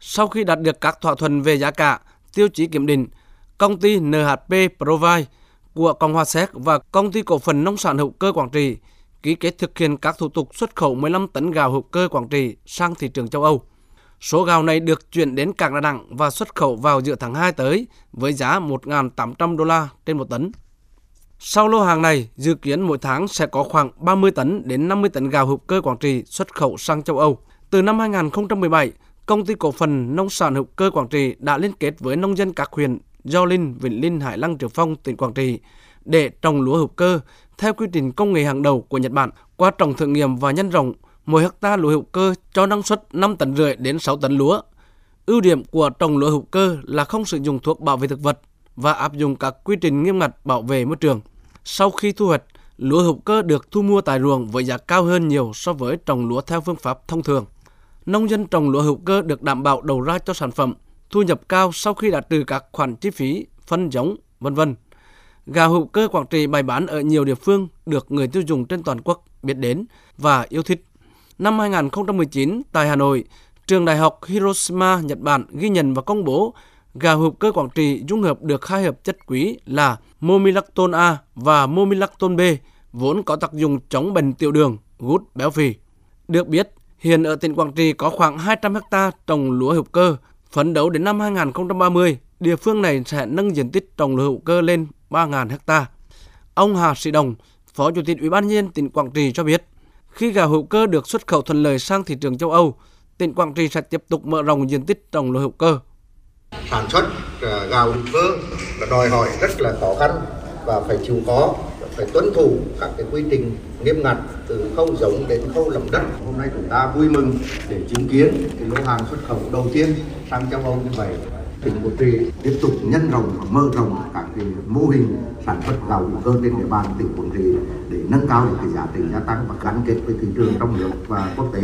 Sau khi đạt được các thỏa thuận về giá cả, tiêu chí kiểm định, công ty NHP Provide của Cộng hòa Séc và công ty cổ phần nông sản hữu cơ Quảng Trị ký kết thực hiện các thủ tục xuất khẩu 15 tấn gạo hữu cơ Quảng Trị sang thị trường châu Âu. Số gạo này được chuyển đến cảng Đà Nẵng và xuất khẩu vào giữa tháng 2 tới với giá 1.800 đô la trên một tấn. Sau lô hàng này, dự kiến mỗi tháng sẽ có khoảng 30 tấn đến 50 tấn gạo hữu cơ Quảng Trị xuất khẩu sang châu Âu. Từ năm 2017, công ty cổ phần nông sản hữu cơ Quảng Trị đã liên kết với nông dân các huyện Gio Linh, Vĩnh Linh, Hải Lăng, Triệu Phong, tỉnh Quảng Trị để trồng lúa hữu cơ theo quy trình công nghệ hàng đầu của Nhật Bản qua trồng thử nghiệm và nhân rộng mỗi hecta lúa hữu cơ cho năng suất 5 tấn rưỡi đến 6 tấn lúa. Ưu điểm của trồng lúa hữu cơ là không sử dụng thuốc bảo vệ thực vật và áp dụng các quy trình nghiêm ngặt bảo vệ môi trường. Sau khi thu hoạch, lúa hữu cơ được thu mua tại ruộng với giá cao hơn nhiều so với trồng lúa theo phương pháp thông thường. Nông dân trồng lúa hữu cơ được đảm bảo đầu ra cho sản phẩm, thu nhập cao sau khi đã trừ các khoản chi phí, phân giống, vân vân. Gà hữu cơ Quảng Trị bày bán ở nhiều địa phương được người tiêu dùng trên toàn quốc biết đến và yêu thích. Năm 2019 tại Hà Nội, trường đại học Hiroshima, Nhật Bản ghi nhận và công bố gà hữu cơ Quảng Trị dung hợp được hai hợp chất quý là momilactone A và momilactone B, vốn có tác dụng chống bệnh tiểu đường, gút béo phì. Được biết, hiện ở tỉnh Quảng Trị có khoảng 200 ha trồng lúa hữu cơ. Phấn đấu đến năm 2030, địa phương này sẽ nâng diện tích trồng lúa hữu cơ lên 3.000 ha. Ông Hà Sĩ Đồng, Phó Chủ tịch Ủy ban nhân tỉnh Quảng Trị cho biết, khi gạo hữu cơ được xuất khẩu thuận lợi sang thị trường châu Âu, tỉnh Quảng Trị sẽ tiếp tục mở rộng diện tích trồng lúa hữu cơ. Sản xuất gà gạo hữu cơ là đòi hỏi rất là khó khăn và phải chịu khó, phải tuân thủ các cái quy trình nghiêm ngặt từ khâu giống đến khâu làm đất. Hôm nay chúng ta vui mừng để chứng kiến cái lô hàng xuất khẩu đầu tiên sang châu Âu như vậy tỉnh Quảng Trị tiếp tục nhân rộng và mở rộng các cái mô hình sản xuất gạo hữu cơ trên địa bàn tỉnh Quảng Trị để nâng cao được cái giá trị gia tăng và gắn kết với thị trường trong nước và quốc tế.